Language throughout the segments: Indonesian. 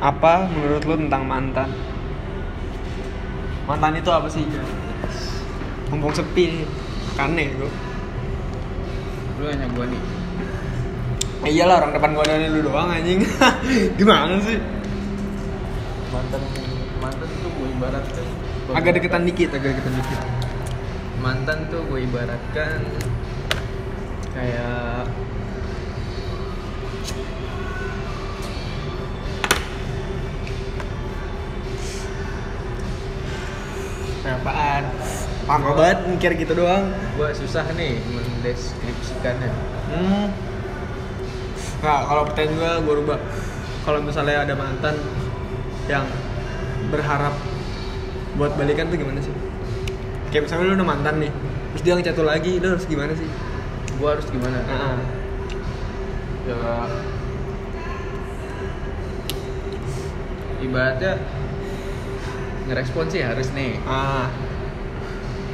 apa menurut lu tentang mantan? Mantan itu apa sih? Mumpung sepi nih kan nih bro. Lu hanya gua nih. Eh, iyalah orang depan gua dari lu doang anjing. Gimana sih? Mantan mantan tuh gue ibaratkan agak deketan dikit agak deketan dikit. Mantan tuh gue ibaratkan kayak apaan Lama banget mikir gitu doang gue susah nih mendeskripsikannya Hmm. Nah, kalau pertanyaan gue, gue rubah. Kalau misalnya ada mantan yang berharap buat balikan tuh gimana sih? Kayak misalnya lu udah mantan nih, terus dia ngechat lu lagi, lu harus gimana sih? gue harus gimana Nah, ya ibaratnya ngerespon sih harus nih ah,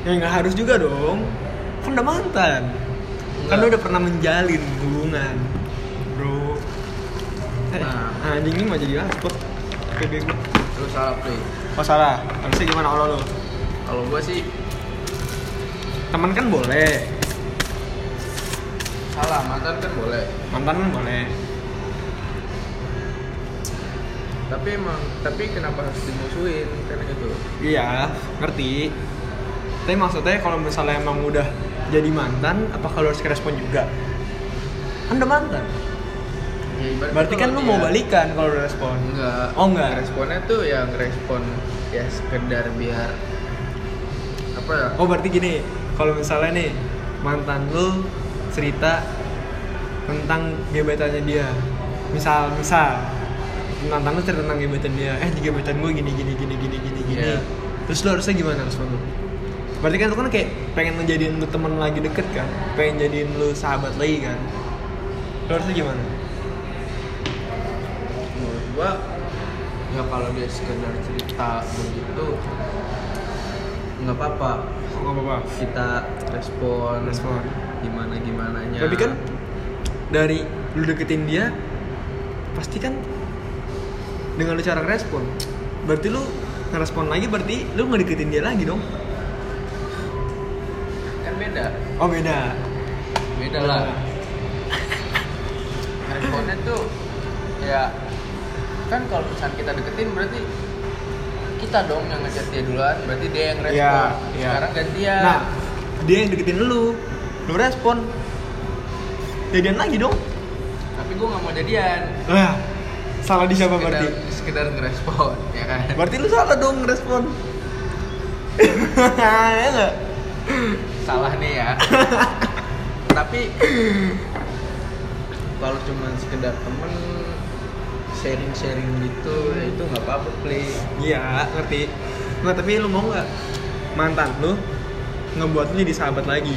ya nggak harus juga dong. Kan udah mantan, kan lu Enggak. udah pernah menjalin hubungan, bro. Eh, Nah. anjing ini mau jadi apa? Oke, bego. lu salah play Oh salah, harusnya gimana kalau lu? kalau gue sih Teman kan boleh, salah mantan kan boleh mantan kan boleh. Tapi emang tapi kenapa harus dimusuhin kan gitu Iya, ngerti. Tapi maksudnya kalau misalnya emang udah jadi mantan, apa kalau harus respon juga? Kan udah mantan. ya, ibaratnya Berarti kan lu mau dia- balikan kalau udah respon. enggak Oh, enggak. responnya tuh yang respon ya sekedar biar apa ya Oh berarti gini, kalau misalnya nih mantan lu cerita tentang gebetannya dia, misal misal mantan lu cerita tentang gebetan dia, eh di gebetan gue gini gini gini gini gini gini, Iya. terus lu harusnya gimana respon lu? Berarti kan lu kan kayak pengen ngejadiin lu temen lagi deket kan, pengen jadiin lu sahabat lagi kan, lu harusnya gimana? menurut gua ya kalau dia sekedar cerita begitu nggak apa-apa nggak apa-apa. kita respon Respon. gimana gimana nya Tapi kan dari lu deketin dia, pasti kan dengan lu cara ngerespon. Berarti lu ngerespon lagi berarti lu nggak deketin dia lagi dong. kan beda Oh beda. beda lah responnya tuh ya kan kalau misalnya kita deketin berarti kita dong yang ngechat dia duluan berarti dia yang respon Iya, iya. sekarang gantian Nah, dia yang deketin lu, lu respon. Jadian lagi dong. tapi gue nggak mau jadian Lah, salah di siapa berarti? Sekedar ngerespon ya kan Berarti lu salah dong ngerespon. ya salah nih ya tapi kalau cuma sekedar temen sharing-sharing gitu ya itu nggak apa-apa play Iya, ngerti. Nggak, tapi lu mau nggak mantan lu ngebuat lu jadi sahabat lagi?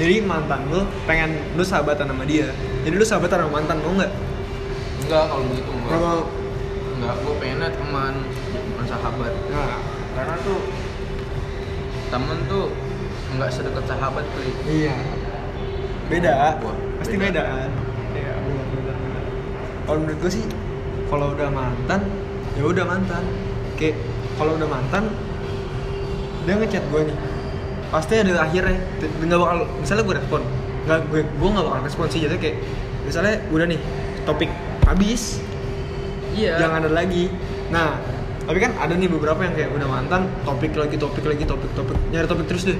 Jadi mantan lu pengen lu sahabatan sama dia. Jadi lu sahabatan sama mantan mau nggak? enggak kalau begitu enggak Kalau enggak gue pengennya teman bukan sahabat nah, karena tuh temen tuh nggak sedekat sahabat play iya. Beda. Wah, Pasti beda. beda kan? Iya, benar benar. benar. Kalau menurut gue sih kalau udah mantan ya udah mantan. Kayak kalau udah mantan dia ngechat gue nih pasti ada akhirnya nggak bakal misalnya gue respon nggak gue gue nggak bakal respon sih jadi kayak misalnya udah nih topik habis iya. Jangan ada lagi. Nah tapi kan ada nih beberapa yang kayak udah mantan topik lagi topik lagi topik topik. Nyari topik terus deh.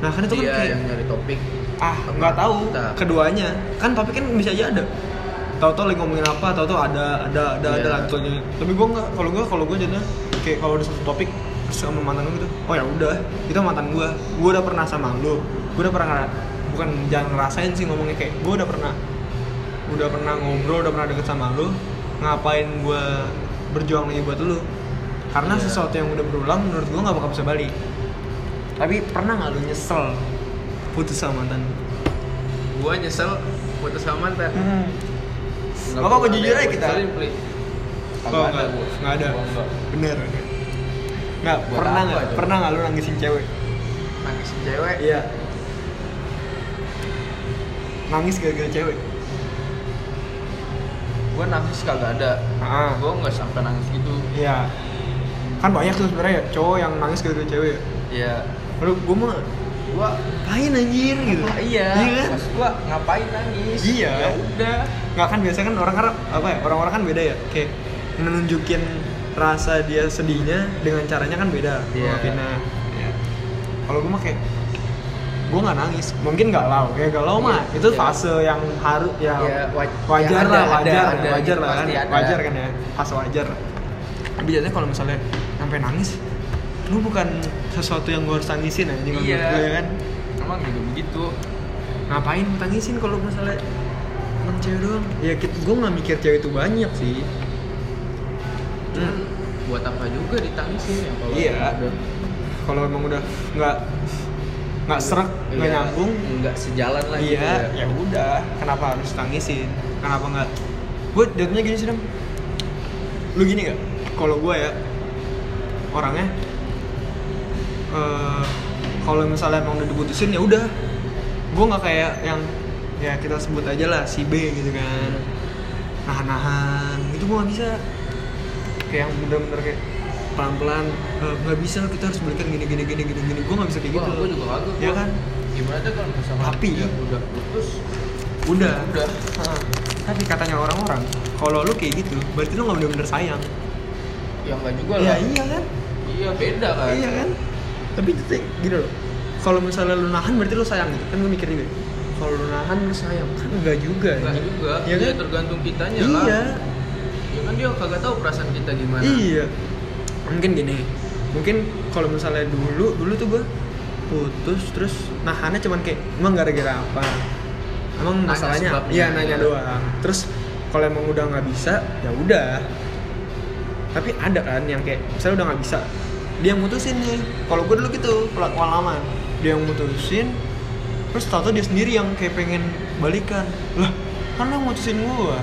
Nah kan itu kan dia kayak yang nyari topik. Ah nggak tahu. Kita. keduanya. Kan topik kan bisa aja ada. Tahu-tahu lagi ngomongin apa tahu-tahu ada ada ada ada Iya. lantunya tapi gue nggak kalau gue kalau gue jadinya kayak kalau ada satu topik terus sama mantan gue gitu oh ya udah itu mantan gue gue udah pernah sama lu. Gue udah pernah bukan jangan ngerasain sih ngomongnya kayak gue udah pernah udah pernah ngobrol udah pernah deket sama lu ngapain gue berjuang lagi buat lu karena Iya. sesuatu yang udah berulang menurut gue nggak bakal bisa balik tapi pernah nggak lu nyesel putus sama mantan gue nyesel putus sama mantan Hmm. Nggak Apa-apa, jujur aja kita. Oh, enggak, gua. enggak ada. Bener. Nggak, pernah nggak? Pernah nggak lu nangisin cewek? nangisin cewek Iya. Nangis gara-gara cewek. Gue nangis kagak ada. Ah. gue nggak sampai nangis gitu. Iya. Kan banyak tuh sebenarnya ya cowok yang nangis gara-gara cewek. Ya ya Lalu gue mah gue ngapain anjir gitu? Iya. Iya kan? Gue ngapain nangis? Iya. ya udah. Nggak kan biasanya kan orang kan apa ya orang-orang kan beda ya? Kayak menunjukin rasa dia sedihnya dengan caranya kan beda. Iya. ngungkapinnya. Iya. kalau gue mah kayak gue nggak nangis. Mungkin galau kayak galau Iya, mah itu iya. fase yang harus ya Iya, waj- wajar ya lah ada, wajar ada, wajar gitu, lah kan. pasti ada. wajar kan ya fase wajar. Tapi biasanya kalau misalnya sampai nangis lu bukan sesuatu yang gue harus tangisin aja menurut Iya. gue ya kan. Emang gitu begitu. Ngapain tangisin kalau misalnya emang cewek doang? Ya gue nggak mikir cewek itu banyak sih. Cuman buat apa juga ditangisin ya kalau Iya. kalau emang udah nggak nggak serak nggak Iya, nyambung. Nggak sejalan lagi iya ya. udah. Kenapa harus tangisin? Kenapa nggak? Gue jatuhnya gini sih Dam. lu gini gak kalau gue ya orangnya eh kalau misalnya emang udah diputusin ya udah. Gue nggak kayak yang ya kita sebut aja lah si B gitu kan. Nahan-nahan itu gue nggak bisa. Kayak yang bener-bener kayak pelan-pelan "Eh, nggak bisa kita harus belikan gini gini gini gini gini. Gue nggak bisa kayak gitu. gua juga kagak ya kan? Gimana tuh kalau misalnya Tapi- udah, udah putus udah. udah. Tapi katanya orang-orang kalau lu kayak gitu berarti lu nggak bener-bener sayang. Ya nggak juga ya lah. iya kan? Iya beda kan? Iya kan? Tapi itu gini loh. Kalau misalnya lu nahan berarti lu sayang gitu. Kan gue mikir juga kalau lu nahan lu sayang. Kan enggak juga Nggak anjing. juga. Iya ya kan? tergantung kitanya lah. Iya. Ya kan dia kagak tahu perasaan kita gimana. Iya mungkin gini mungkin kalau misalnya dulu dulu tuh gue putus terus nahannya cuman kayak emang gara-gara apa? Emang Nanya masalahnya iya nanya doang. Terus kalau emang udah nggak bisa ya udah. Tapi ada kan yang kayak misalnya udah nggak bisa dia yang mutusin nih. Kalau gue dulu gitu pengalaman dia yang mutusin terus tau dia sendiri yang kayak pengen balikan. Lah kan lo yang mutusin gue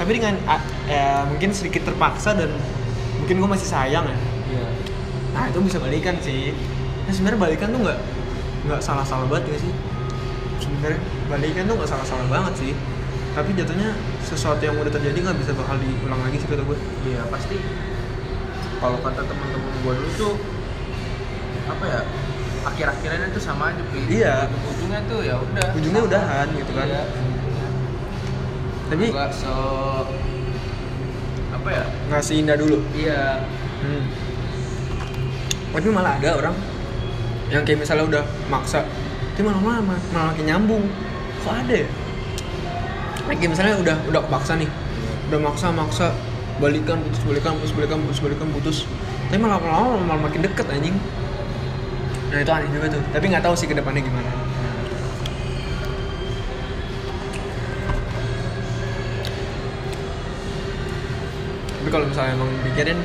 tapi dengan ya, mungkin sedikit terpaksa dan mungkin gue masih sayang ya Iya. nah itu bisa balikan sih nah, sebenarnya balikan tuh nggak nggak salah salah banget gak sih sebenarnya balikan tuh nggak salah salah banget sih tapi jatuhnya sesuatu yang udah terjadi nggak bisa bakal diulang lagi sih kata gue iya pasti kalau kata teman-teman gua dulu tuh apa ya akhir-akhirnya tuh sama aja Pi. Iya. ujungnya tuh ya udah Ujungnya udahan gitu kan. iya. tapi nggak so apa ya nggak seindah dulu iya Hmm. Tapi malah ada orang yang kayak misalnya udah maksa, tapi malah malah, malah makin nyambung. Kok ada ya? Kayak misalnya udah udah paksa nih, udah maksa maksa balikan putus balikan putus balikan putus balikan putus, tapi malah malah, malah makin deket anjing. Nah itu aneh juga tuh. Tapi nggak tahu sih ke depannya gimana. Tapi kalau misalnya emang pikirin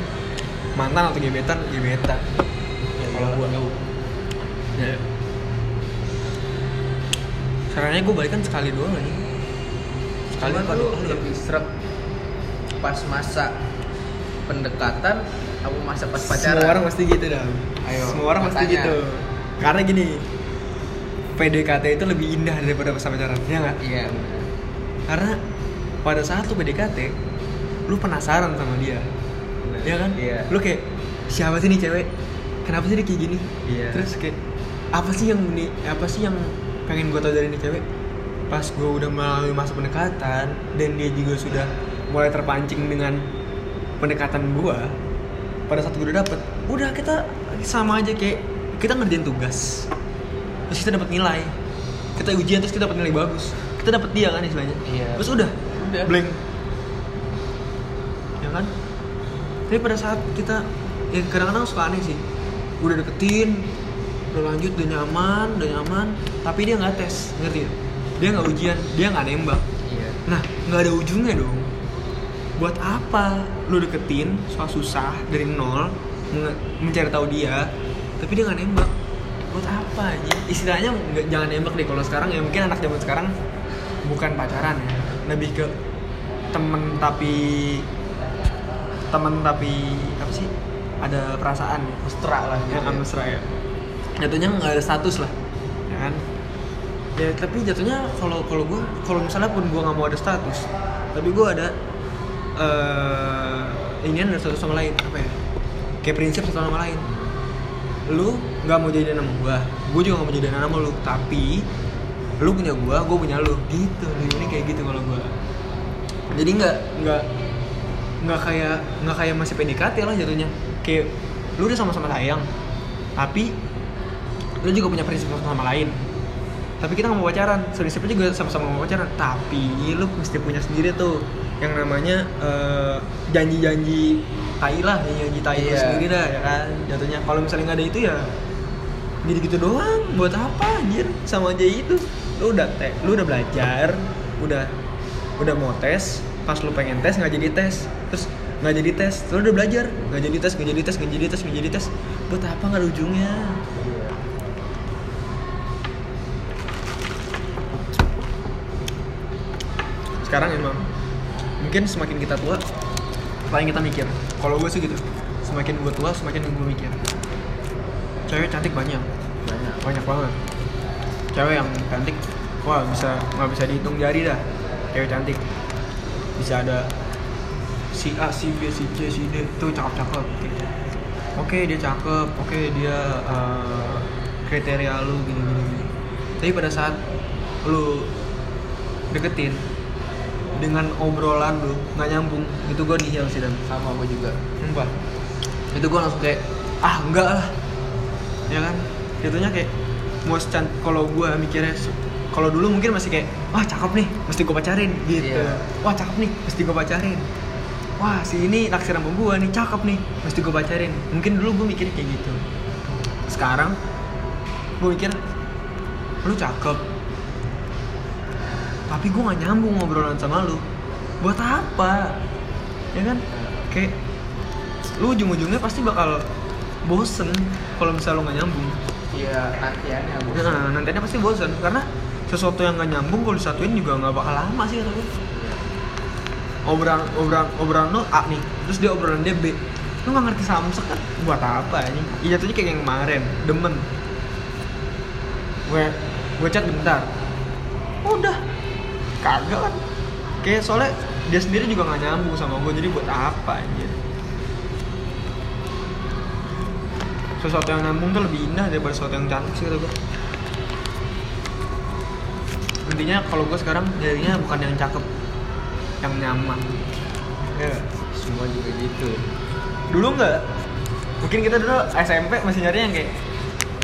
mantan atau gebetan, gebetan. ya Kalau gua jauh Ya. Sarannya gue balikan sekali doang aja. Sekali Cuman lu lebih srek pas masa pendekatan apa masa pas pacaran Semua orang pasti gitu dah. Ayo, Semua orang pasti gitu. Karena gini, PDKT itu lebih indah daripada pas pacaran, ya nggak? iya benar. Karena pada saat lu PDKT, lu penasaran sama dia, Benar. ya kan? iya Lu kayak siapa sih nih cewek? Kenapa sih dia kayak gini? Iya. Terus kayak apa sih yang nih apa sih yang pengen gue tau dari nih cewek? Pas gue udah melalui masa pendekatan dan dia juga sudah mulai terpancing dengan pendekatan gue, pada saat gue udah dapet, udah kita sama aja kayak kita ngerjain tugas, terus kita dapat nilai, kita ujian terus kita dapat nilai bagus, kita dapat dia kan istilahnya, Iya. terus udah, Udah. blank, kan? Tapi pada saat kita, ya kadang-kadang suka aneh sih, udah deketin, udah lanjut, udah nyaman, udah nyaman, tapi dia nggak tes, ngerti? gak? Dia nggak ujian, dia nggak nembak. iya Nah, nggak ada ujungnya dong. Buat apa lu deketin soal susah dari nol mencari tahu dia, tapi dia nggak nembak? Buat apa aja? Istilahnya nggak jangan nembak deh kalau sekarang ya mungkin anak zaman sekarang bukan pacaran ya, lebih ke temen tapi temen tapi apa sih? Ada perasaan ya. mesra lah gitu yang ya. mesra ya jatuhnya nggak ada status lah ya kan ya tapi jatuhnya kalau kalau gue kalau misalnya pun gue nggak mau ada status tapi gue ada eh ini ada satu sama lain apa ya kayak prinsip satu sama lain lu nggak mau jadian sama gue gue juga nggak mau jadian sama lu tapi lu punya gue gue punya lu gitu ini kayak gitu kalau gue jadi nggak nggak nggak kayak nggak kayak masih PDKT lah jatuhnya. Kayak lu udah sama-sama sayang tapi lu juga punya prinsip satu sama lain. Tapi kita nggak mau pacaran. Prinsipnya juga sama-sama mau pacaran. Tapi lu mesti punya sendiri tuh yang namanya eh, janji-janji tai lah janji-janji tai Iya. sendiri dah ya kan? Jatuhnya. Kalau misalnya nggak ada itu ya gitu gitu doang. Buat apa anjir? Sama aja itu. Lu udah te lu udah belajar udah udah mau tes pas lu pengen tes nggak jadi tes. Terus nggak jadi tes. Lu udah belajar. Nggak jadi tes nggak jadi tes nggak jadi tes nggak jadi tes. Buat apa nggak ada ujungnya? Sekarang emang mungkin semakin kita tua semakin kita mikir. Kalau gue sih gitu. Semakin gue tua semakin gue mikir. Cewek cantik banyak. Banyak. Banyak banget. Cewek yang cantik wah bisa nggak bisa dihitung jari dah. Cewek cantik bisa ada si A si B si C si D tuh cakep cakep oke dia cakep oke dia eh, kriteria lu gini gini gini. Tapi pada saat lu deketin dengan obrolan lu nggak nyambung itu gue nihil sih dan. Sama gue juga. Sumpah. Itu gue langsung kayak Ah enggak lah. Ya kan? Jatuhnya kayak Mau Kalau gue mikirnya kalau dulu mungkin masih kayak Wah cakep nih Mesti gue pacarin Gitu. Iya. Wah cakep nih Mesti gue pacarin. Wah si ini naksir sama gue nih Cakep nih Mesti gue pacarin. Mungkin dulu gue mikirnya kayak gitu. Sekarang Gue mikir Lu cakep. Tapi gue gak nyambung ngobrolan sama lu. Buat apa? Ya kan? Kayak lu ujung-ujungnya pasti bakal bosen kalau misalnya lu nggak nyambung. Iya nantiannya gue nah nantinya pasti bosen. Karena sesuatu yang nggak nyambung kalau disatuin juga nggak bakal lama sih kata gue obrolan obrolan obrolan lu A nih terus dia obrolan dia B. Lu nggak ngerti samsek kan buat apa ini iya jatuhnya kayak yang kemarin demen. Gue gue chat bentar. Udah. Kagak kan? Kayak soalnya dia sendiri juga nggak nyambung sama gue jadi buat apa anjir sesuatu yang nyambung tuh lebih indah daripada sesuatu yang cantik sih kata gue intinya kalau gue sekarang jadinya bukan yang cakep yang nyaman. Ya semua juga gitu. Dulu nggak? Mungkin kita dulu SMP masih nyari yang kayak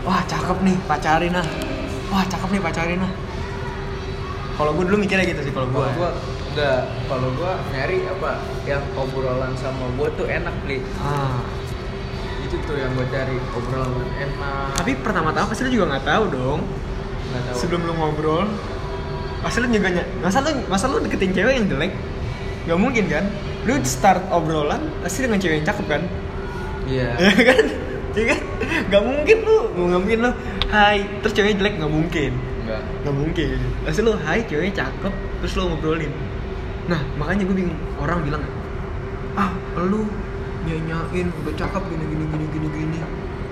wah cakep nih pacarin ah. Wah cakep nih pacarin ah. Kalau gue dulu mikirnya gitu sih kalau gue kalau gue enggak kalau gue nyari apa? Yang obrolan sama gue tuh enak beli ah. Itu tuh yang gue cari obrolan enak. Tapi pertama-tama pasti lu juga nggak tahu dong. Nggak tahu. Sebelum lu ngobrol masa lu juga masa lu masa lu deketin cewek yang jelek? Nggak mungkin kan? Lu start obrolan pasti dengan cewek yang cakep kan? Iya. Ya kan? Ya kan? Nggak mungkin lu nggak mungkin lu hai terus cewek jelek nggak mungkin. Enggak nggak mungkin. Pasti lu hai ceweknya cakep terus lu ngobrolin. Nah makanya gue bingung orang bilang ah lu nyanyain udah cakep gini gini gini gini gini.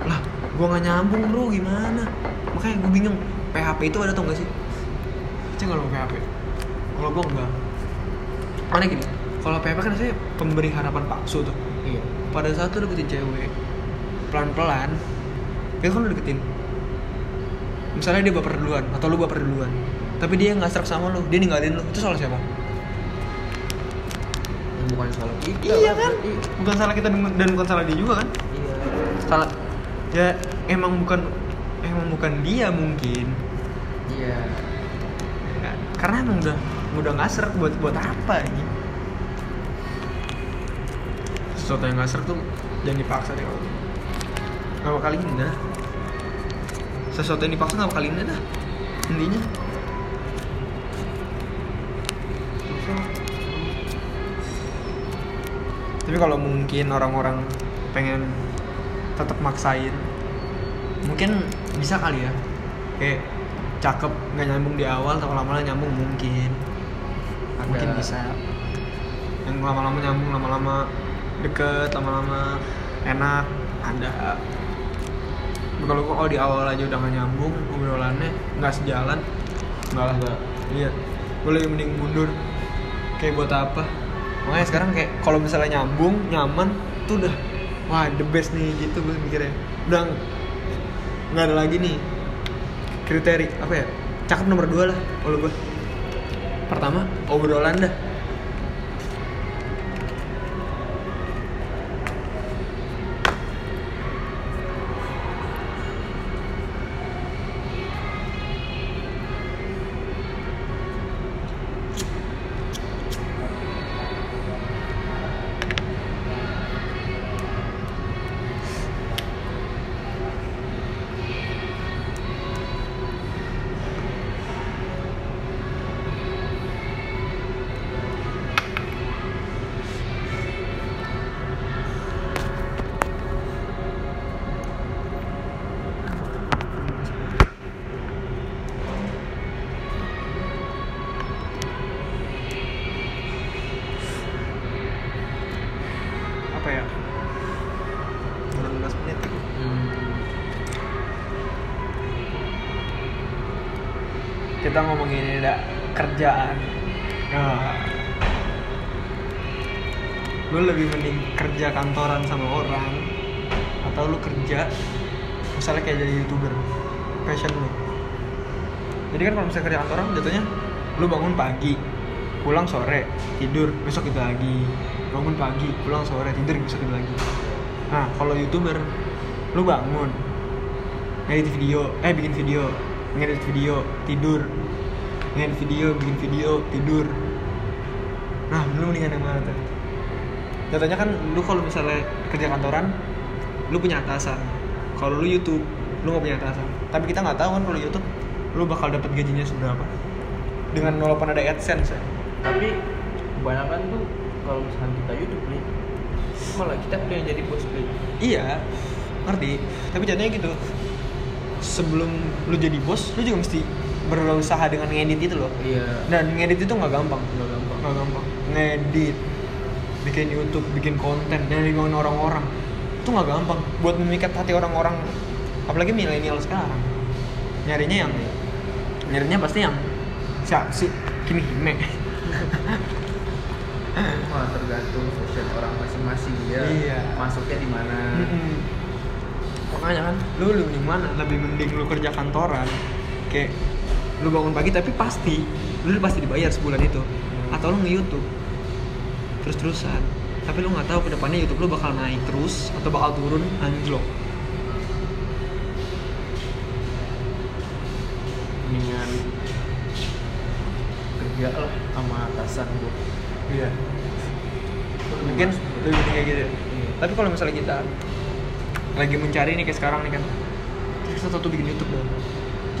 Lah gua nggak nyambung bro gimana? Makanya gue bingung PHP itu ada tau gak sih cek kalau PHP kalau gue enggak. Mana gini? Kalau PHP kan saya pemberi harapan palsu tuh. Iya. Pada saat lu deketin cewek pelan-pelan dia kan lu deketin. Misalnya dia baper duluan atau lu baper duluan tapi dia nggak serak sama lu dia ninggalin lu itu salah siapa? Bukan salah kita iya kan? berarti. bukan salah kita dan bukan salah dia juga kan? Iya. Salah. Ya emang bukan emang bukan dia mungkin. Iya. Ya, karena emang udah udah nggak serak buat buat apa ini? Sesuatu yang nggak serak tuh jangan dipaksa deh kalau nggak bakal indah. Sesuatu yang dipaksa nggak bakal indah dah intinya. Tapi kalau mungkin orang-orang pengen tetap maksain mungkin bisa kali ya. Kayak cakep nggak nyambung di awal tapi lama-lama nyambung mungkin. Mungkin Ada. bisa. Yang lama-lama nyambung lama-lama deket lama-lama enak ada. Kalau kalau di awal aja udah nggak nyambung obrolannya nggak sejalan nggak lah Nggak. iya. Gue lebih mending mundur. Kayak buat apa? Makanya sekarang kayak kalau misalnya nyambung nyaman tuh udah wah the best nih gitu gue mikirnya. Udah nggak ada lagi nih kriteria apa ya cakep nomor dua lah kalau gue pertama? Obrolan dah kita ngomongin dah kerjaan. Nah, lu lebih mending kerja kantoran sama orang atau lu kerja misalnya kayak jadi youtuber passion lu? Jadi kan kalau misalnya kerja kantoran jatuhnya lu bangun pagi pulang sore tidur besok itu lagi. Bangun pagi pulang sore tidur besok itu lagi. Nah kalau youtuber lu bangun ngedit video eh bikin video ngedit video tidur. Ngedit video bikin video tidur. Nah lu mendingan yang mana tuh? Jatuhnya kan lu kalau misalnya kerja kantoran lu punya atasan. Kalau lu YouTube lu gak punya atasan. Tapi kita nggak tahu kan kalau YouTube lu bakal dapat gajinya seberapa. Dengan walaupun ada AdSense ya. Tapi kebanyakan tuh kalau misalkan kita YouTube nih malah kita pengen jadi bos Iya, ngerti. Tapi jadinya gitu. Sebelum lu jadi bos, lu juga mesti berusaha dengan ngedit itu loh. iya Dan ngedit itu nggak gampang. nggak gampang Nggak gampang. Ngedit, bikin YouTube, bikin konten, dan dibangun orang-orang. Itu nggak gampang. Buat memikat hati orang-orang, apalagi milenial sekarang. Nyarinya yang, nyarinya pasti yang siapa sih? Kimi Hime. Wah tergantung fashion orang masing-masing ya. Iya. Masuknya di mana? Mm-mm. Makanya kan lu lebih mending mana? Lebih mending lu kerja kantoran kayak lu bangun pagi tapi pasti lu pasti dibayar sebulan itu. Atau lu nge YouTube terus terusan tapi lu nggak tahu ke depannya YouTube lu bakal naik terus atau bakal turun? Anjlok. Mendingan kerja lah sama atasan gua. iya. Mungkin lebih mending kayak gitu tapi kalau misalnya kita lagi mencari nih kayak sekarang nih kan. Terus kita satu bikin YouTube dong.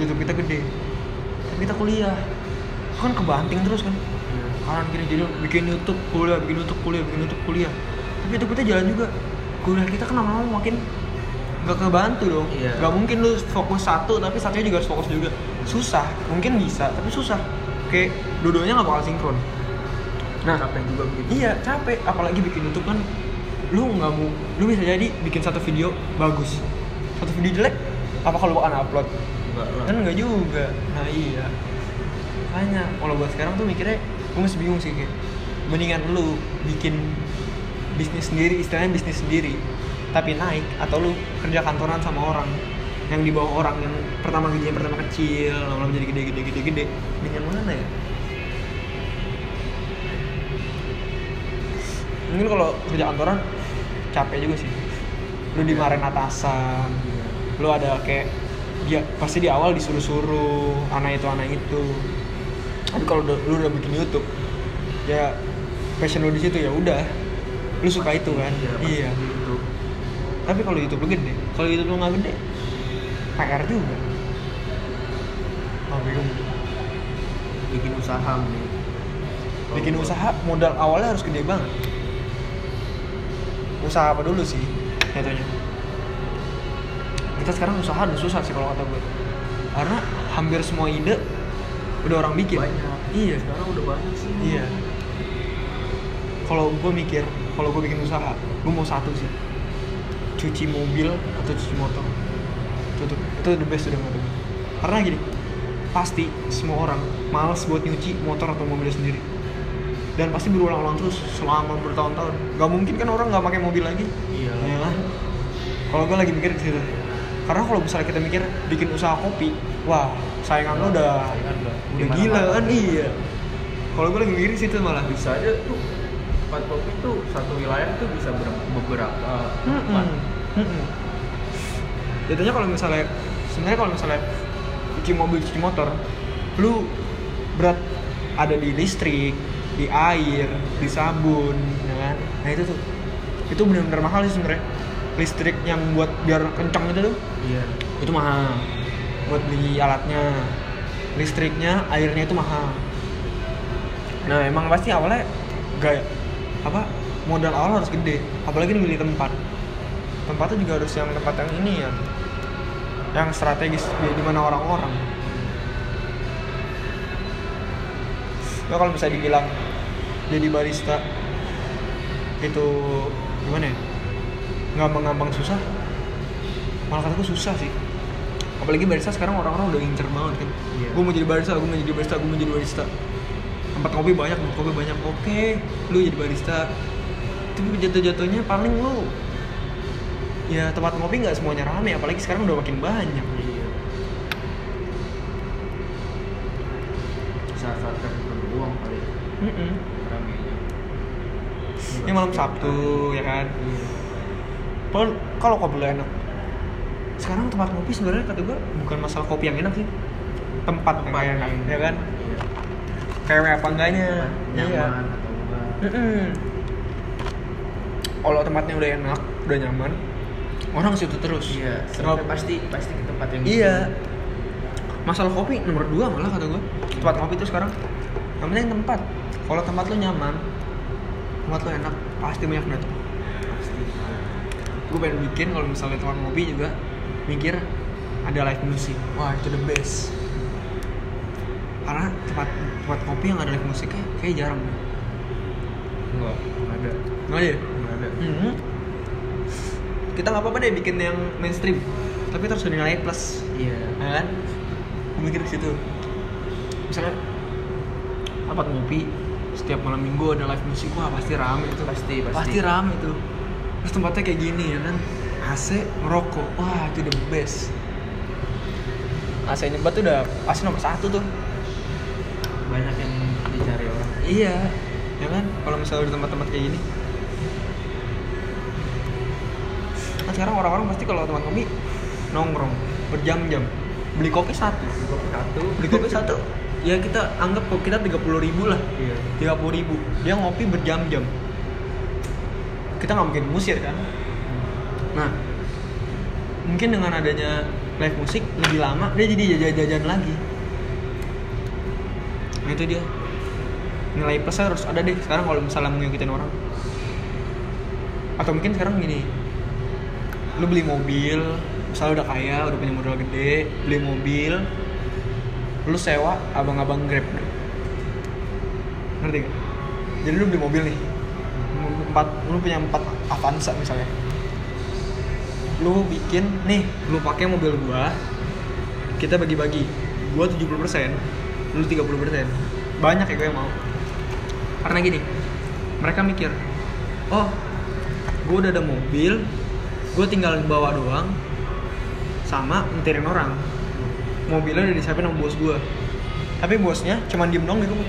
YouTube kita gede. Tapi kita kuliah. Kan kebanting terus kan. Iya. kanan kiri jadi bikin YouTube kuliah bikin YouTube kuliah bikin YouTube kuliah. Tapi YouTube kita jalan juga. Kuliah kita kan lama-lama makin nggak kebantu dong. Iya. nggak mungkin lu fokus satu tapi satunya juga harus fokus juga. Susah. Mungkin bisa tapi susah. Kayak dua-duanya nggak bakal sinkron. Nah capek juga begitu. iya capek. Apalagi bikin YouTube kan lu nggak mau lu bisa jadi bikin satu video bagus. Satu video jelek apa kalau bakal upload? Enggak kan nggak juga. Nah iya. Makanya kalau buat sekarang tuh mikirnya gue masih bingung sih kayak mendingan lu bikin bisnis sendiri istilahnya bisnis sendiri tapi naik atau lu kerja kantoran sama orang yang di bawah orang yang pertama gajinya pertama kecil lama-lama jadi gede gede gede gede. Dengan mana ya mungkin kalau kerja kantoran capek juga sih. Lu dimarahin atasan lu ada kayak dia pasti di awal disuruh-suruh anak itu anak itu. Tapi kalau udah- lu udah bikin YouTube ya passion lu di situ ya udah. Lu suka itu kan? Iya. iya. tapi kalau YouTube lu gede kalau YouTube lu nggak gede PR juga. Oh bingung. Bikin usaha nih. bikin usaha modal awalnya harus gede banget usaha apa dulu sih? Jatuhnya. Kita sekarang usaha udah susah sih kalau kata gue. Karena hampir semua ide udah orang bikin. Banyak. iya. Sekarang udah banyak sih. iya. Kalau gue mikir kalau gue bikin usaha gue mau satu sih. Cuci mobil atau cuci motor. Itu tuh itu the best udah menurut gue. Karena gini pasti semua orang males buat nyuci motor atau mobil sendiri dan pasti berulang-ulang terus selama bertahun-tahun. Nggak mungkin kan orang nggak pakai mobil lagi. Iya. ya kan? Kalau gue lagi mikir di situ. Karena kalau misalnya kita mikir bikin usaha kopi wah saingan lo udah Saingan udah gila kan? Iya. Kalau gue lagi mikir situ malah. Bisa aja tuh tempat kopi tuh satu wilayah tuh bisa ber- beberapa tempat. Jatuhnya kalau misalnya sebenarnya kalau misalnya cuci mobil cuci motor, lu berat ada di listrik, di air, di sabun, ya kan? Nah itu tuh. Itu benar-benar mahal sih sebenarnya. Listrik yang buat biar kencang itu tuh. Iya. itu mahal. Buat beli alatnya. Listriknya airnya itu mahal. Nah emang pasti awalnya gaya apa? Modal awal harus gede. Apalagi nih beli tempat. Tempatnya juga harus yang tempat yang ini ya. Yang strategis di, di mana orang-orang. Ya kalau misalnya dibilang jadi barista. Itu gimana ya? Gampang-gampang susah. Malah kataku susah sih. Apalagi barista sekarang orang-orang udah incer banget kan. Iya. gue mau jadi barista gue mau jadi barista gue mau jadi barista. Tempat kopi banyak tempat kopi banyak. Oke lu jadi barista. Tapi jatuh-jatuhnya paling lu. Ya tempat kopi nggak semuanya rame apalagi sekarang udah makin banyak. Iya. Saat-saat tertentu uang kali Mm-mm. ramenya. Ini malam Sabtu ya kan Iya. kalau kalau kopi enak sekarang tempat kopi sebenarnya kata gue bukan masalah kopi yang enak sih tempat, yang Tempat enak yang- ya kan Iya. kayak apa enggaknya Iya. Nyaman atau enggak. Kalau tempatnya udah enak, udah nyaman, orang situ terus. Iya. Sampai pasti pasti ke tempat yang Iya. Masalah kopi nomor dua malah kata gue. Tempat kopi itu sekarang. Yang penting tempat. Kalau tempat lu nyaman, tempat lu enak, pasti banyak datang. pasti. Gue pengen bikin kalau misalnya tempat kopi juga mikir ada live music. Wah itu the best. Karena tempat tempat kopi yang ada live musiknya kayak jarang. deh. Enggak, enggak ada. Nggak ada ya? Enggak ada. Mhm. Kita nggak apa-apa deh bikin yang mainstream, tapi terus ada nilai plus, Iya. ya kan? Gue mikir ke situ. Misalnya tempat ngopi setiap malam minggu ada live musik, wah pasti rame itu. Pasti, pasti. Pasti rame itu. Terus tempatnya kayak gini ya kan, AC ngerokok, wah itu the best. AC nyebat tuh udah pasti nomor satu tuh. Banyak yang dicari orang. Iya, ya kan? Kalau misalnya di tempat-tempat kayak gini. Kan sekarang orang-orang pasti kalau tempat kopi nongkrong berjam-jam. Beli kopi satu, Kopi satu. beli kopi satu. Ya kita anggap kok kita tiga puluh ribu lah, Iya. tiga puluh ribu. Dia ngopi berjam-jam. Kita nggak mungkin musir kan? Nah, mungkin dengan adanya live musik lebih lama dia jadi jajan-jajan lagi. Nah itu dia nilai plusnya harus ada deh sekarang kalau misalnya mau ngikutin orang. Atau mungkin sekarang gini, lu beli mobil, misalnya udah kaya, udah punya modal gede, beli mobil, lu sewa abang-abang grab ngerti gak? jadi lu beli mobil nih empat lu punya empat Avanza misalnya. Lu bikin nih lu pakai mobil gua kita bagi-bagi. Gua 70% lu 30% banyak ya gue yang mau. Karena gini mereka mikir oh gua udah ada mobil gua tinggal bawa doang sama netirin orang mobilnya udah disiapin sama bos gua. Tapi bosnya cuman diem doang di rumah.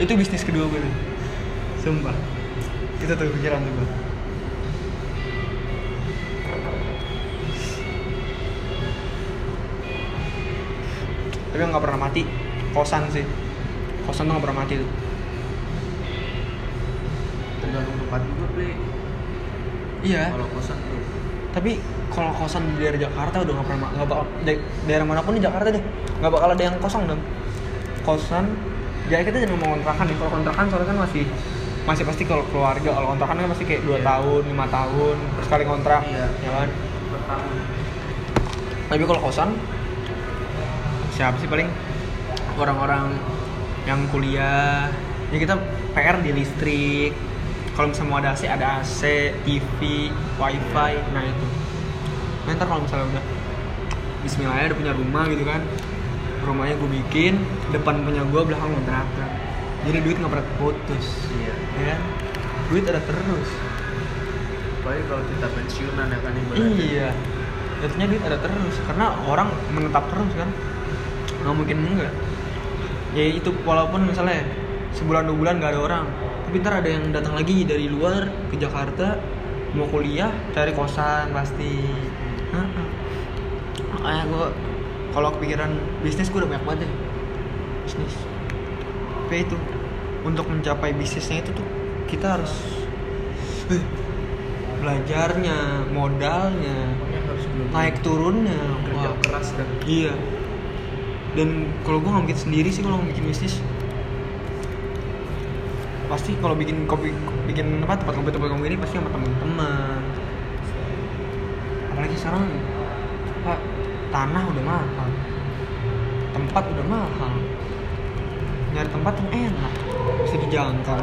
Itu bisnis kedua gue nih sumpah. Itu tuh pikiran tuh gue tapi nggak pernah mati. Kosan sih. Kosan tuh nggak pernah mati tuh. Tergantung tempat juga, Ple. iya. Kalau kosan tuh. Tapi kalau kosan di daerah Jakarta udah nggak pernah nggak bakal da- daerah mana pun di Jakarta deh nggak bakal ada yang kosong dong kosan ya kita jangan ngomong kontrakan nih kalau kontrakan soalnya kan masih masih pasti kalau keluarga kalau kontrakan kan pasti kayak 2 Iya. tahun lima tahun terus kali kontrak Iya. ya kan? Tapi kalau kosan siapa sih paling? Orang-orang yang kuliah. Ya kita PR di listrik kalau misalnya mau ada AC ada AC TV wifi nah itu. Nah, ntar kalau misalnya udah Bismillah ya udah punya rumah gitu kan rumahnya gue bikin depan punya gue belakang kontrakan jadi duit nggak pernah putus. Iya. Ya kan? Duit ada terus. Apalagi kalau kita pensiunan ya kan ibaratnya. Iya. Jatuhnya duit ada terus karena orang menetap terus kan. Nggak mungkin enggak. Ya itu walaupun misalnya sebulan dua bulan nggak ada orang tapi ntar ada yang datang lagi dari luar ke Jakarta mau kuliah cari kosan pasti. Makanya gue kalau kepikiran bisnis gue udah banyak banget deh. Bisnis. Tapi itu untuk mencapai bisnisnya itu tuh kita harus eh, belajarnya modalnya harus naik turunnya. kerja Wah, keras dan iya. Dan kalau gue nggak sendiri sih kalau bikin bisnis pasti kalau bikin kopi bikin apa tempat kopi tempat kopi ini pasti sama teman-teman apalagi sekarang pak tanah udah mahal. Tempat udah mahal. Nyari tempat yang enak. Bisa dijangkau.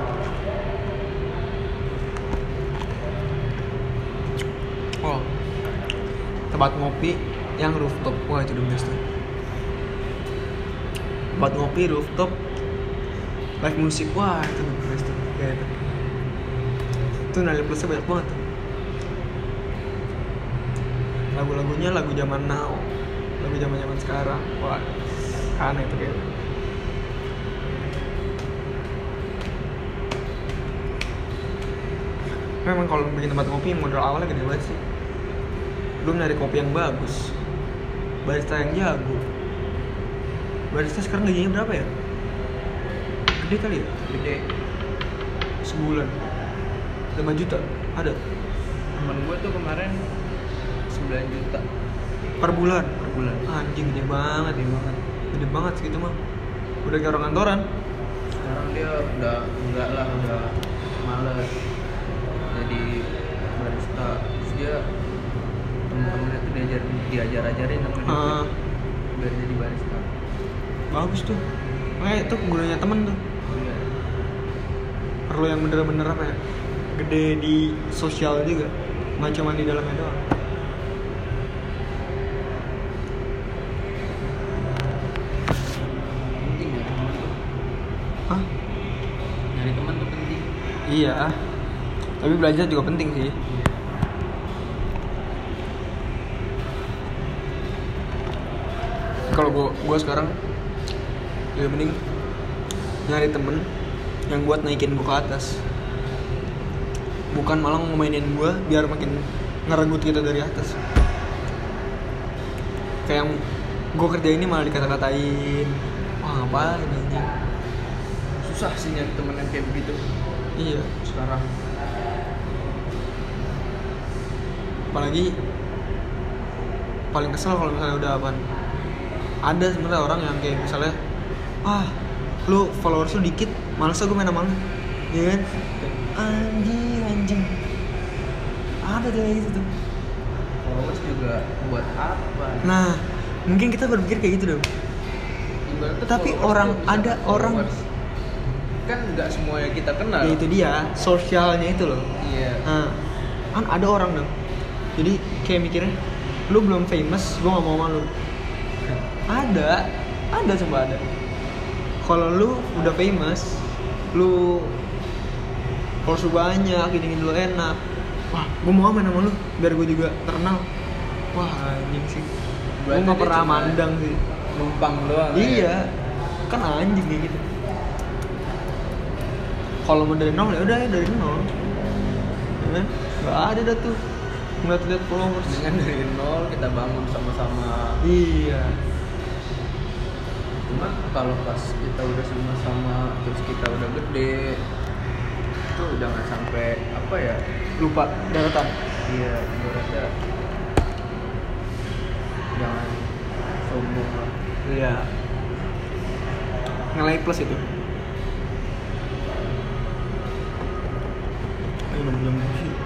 Oh tempat ngopi yang rooftop. Wah itu the best tuh. Tempat ngopi rooftop live musik wah itu tuh kayak itu itu nilai plusnya banyak banget. Lagu-lagunya lagu zaman now. Lagu zaman zaman sekarang. Wah aneh itu kayak memang kalau bikin tempat kopi modal awalnya gede banget sih. Belum nyari kopi yang bagus. Barista yang jago. Barista sekarang gajinya berapa ya? Gede kali ya? Gede sebulan. 5 juta ada? Temen gue tuh kemarin 9 juta. Per bulan? Per bulan. Anjing gede banget ya banget. Gede banget segitu mah. Udah kayak orang kantoran? Sekarang dia udah enggak lah udah males. Jadi barista. Terus dia temen-temennya tuh diajar diajar ajarin sama dia. Ah. biar jadi barista. Bagus tuh. Makanya itu gunanya temen tuh perlu yang bener-bener apa ya gede di sosial juga nggak cuma di dalamnya doang. Penting ya Hah? nyari teman tuh penting. Iya. Tapi belajar juga penting sih. Kalau gua gua sekarang ya mending nyari temen yang buat naikin gua ke atas. Bukan malah ngemainin gua biar makin ngeregut kita dari atas. Kayak yang gua kerja ini malah dikata-katain wah ngapain anjing susah sih nyari temen yang kayak begitu. Iya. Sekarang. Apalagi paling kesel kalau misalnya udah apa. Ada sebenarnya orang yang kayak misalnya ah lu followers lu dikit males gue main sama lu. Ya kan? Anjing anjing. Ada tuh kayak gitu tuh. Followers juga buat apa? Nah mungkin kita berpikir kayak gitu dong Ibaratnya Tapi orang- ada orang- kan nggak semua yang kita kenal. Ya itu dia sosialnya itu loh. Iya. Nah kan ada orang dong jadi kayak mikirnya lu belum famous gue gak mau sama lu. Ada ada coba ada kalau lu udah famous lu followers lu banyak gini lu enak. Wah gue mau main sama lu biar gue juga terkenal. Wah anjing sih. Gue nggak pernah mandang sih. numpang doang ya. iya. Kan anjing kayak gitu. Kalau mau dari nol ya udah ya dari nol. Ya kan? nggak ada dah tuh. Ngeliat-liat followers. Dengan dari nol kita bangun sama-sama. Iya cuma kalau pas kita udah sama-sama terus kita udah gede itu jangan sampai apa ya lupa daratan. Iya ibaratnya jangan sombong lah. Iya. Nilai plus itu. Ayo jam sih